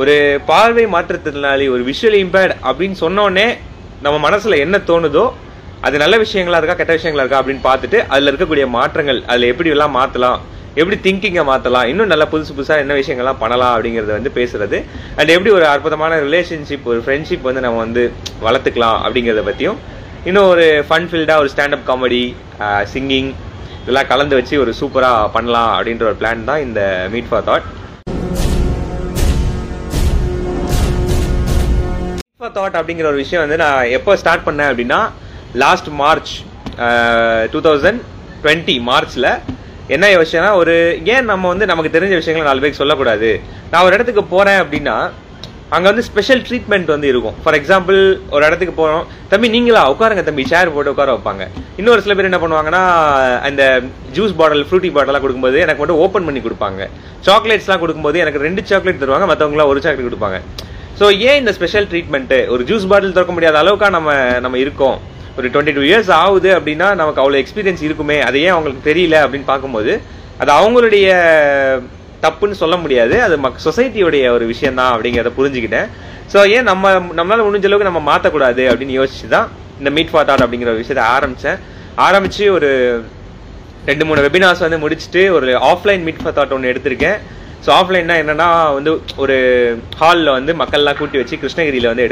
ஒரு பார்வை மாற்றத்தினாலே ஒரு விஷுவல் இம்பேர்ட் அப்படின்னு சொன்னோடனே நம்ம மனசில் என்ன தோணுதோ அது நல்ல விஷயங்களா இருக்கா கெட்ட விஷயங்களா இருக்கா அப்படின்னு பார்த்துட்டு அதில் இருக்கக்கூடிய மாற்றங்கள் அதில் எப்படி எல்லாம் மாற்றலாம் எப்படி திங்கிங்கை மாற்றலாம் இன்னும் நல்ல புதுசு புதுசாக என்ன விஷயங்கள்லாம் பண்ணலாம் அப்படிங்கிறத வந்து பேசுறது. அண்ட் எப்படி ஒரு அற்புதமான ரிலேஷன்ஷிப் ஒரு ஃப்ரெண்ட்ஷிப் வந்து நம்ம வந்து வளர்த்துக்கலாம் அப்படிங்கிறத பற்றியும் இன்னும் ஒரு ஃபன் ஃபீல்டாக ஒரு ஸ்டாண்டப் காமெடி சிங்கிங் இதெல்லாம் கலந்து வச்சு ஒரு சூப்பராக பண்ணலாம் அப்படின்ற ஒரு பிளான் தான் இந்த மீட் ஃபார் தாட் தாட் அப்படிங்கிற ஒரு விஷயம் வந்து நான் எப்போ ஸ்டார்ட் பண்ணேன் அப்படின்னா last March two thousand twenty மார்ச்ல என்ன விஷயம்னா ஒரு ஏன் நம்ம வந்து நமக்கு தெரிஞ்ச விஷயங்களை நாலு பேருக்கு சொல்லக்கூடாது? நான் ஒரு இடத்துக்கு போறேன் அப்படின்னா அங்க வந்து ஸ்பெஷல் ட்ரீட்மெண்ட் வந்து இருக்கும். ஃபார் எக்ஸாம்பிள் ஒரு இடத்துக்கு போறோம். தம்பி நீங்களா? உட்காருங்க தம்பி சேர் போட்டு உட்கார வைப்பாங்க. இன்னொரு சில பேர் என்ன பண்ணுவாங்கன்னா அந்த ஜூஸ் பாட்டில் ஃப்ரூட்டி பாட்டிலாம் கொடுக்கும்போது எனக்கு மட்டும் ஓப்பன் பண்ணி கொடுப்பாங்க. சாக்லேட்ஸ்லாம் கொடுக்கும்போது எனக்கு ரெண்டு சாக்லேட் தருவாங்க மற்றவங்களாம் ஒரு சாக்லேட் கொடுப்பாங்க. ஸோ ஏன் இந்த ஸ்பெஷல் ட்ரீட்மெண்ட்டு ஒரு ஜூஸ் பாட்டில் திறக்க முடியாத அளவுக்கா நம்ம நம்ம இருக்கோம். ஒரு டுவெண்ட்டி டூ இயர்ஸ் ஆகுது அப்படின்னா நமக்கு அவ்வளோ எக்ஸ்பீரியன்ஸ் இருக்குமே. அது ஏன் அவங்களுக்கு தெரியல அப்படின்னு பார்க்கும்போது அது அவங்களுடைய தப்புன்னு சொல்ல முடியாது. அது மக் சொசைட்டியோடைய ஒரு விஷயம் தான் அப்படிங்கிறத புரிஞ்சுக்கிட்டேன். ஸோ ஏன் நம்ம நம்மளால் முடிஞ்ச அளவுக்கு நம்ம மாற்றக்கூடாது அப்படின்னு யோசிச்சு தான் இந்த மீட் ஃபார் தாட் அப்படிங்கிற விஷயத்த விஷயத்தை ஆரம்பித்தேன் ஆரம்பித்து ஒரு ரெண்டு மூணு வெபினார்ஸ் வந்து முடிச்சுட்டு ஒரு ஆஃப்லைன் மீட் ஃபார் தாட் ஒன்று எடுத்திருக்கேன். ஸோ ஆஃப்லைன்னா என்னன்னா வந்து ஒரு ஹாலில் வந்து மக்கள்லாம் கூட்டி வச்சு கிருஷ்ணகிரியில் வந்து எடுத்து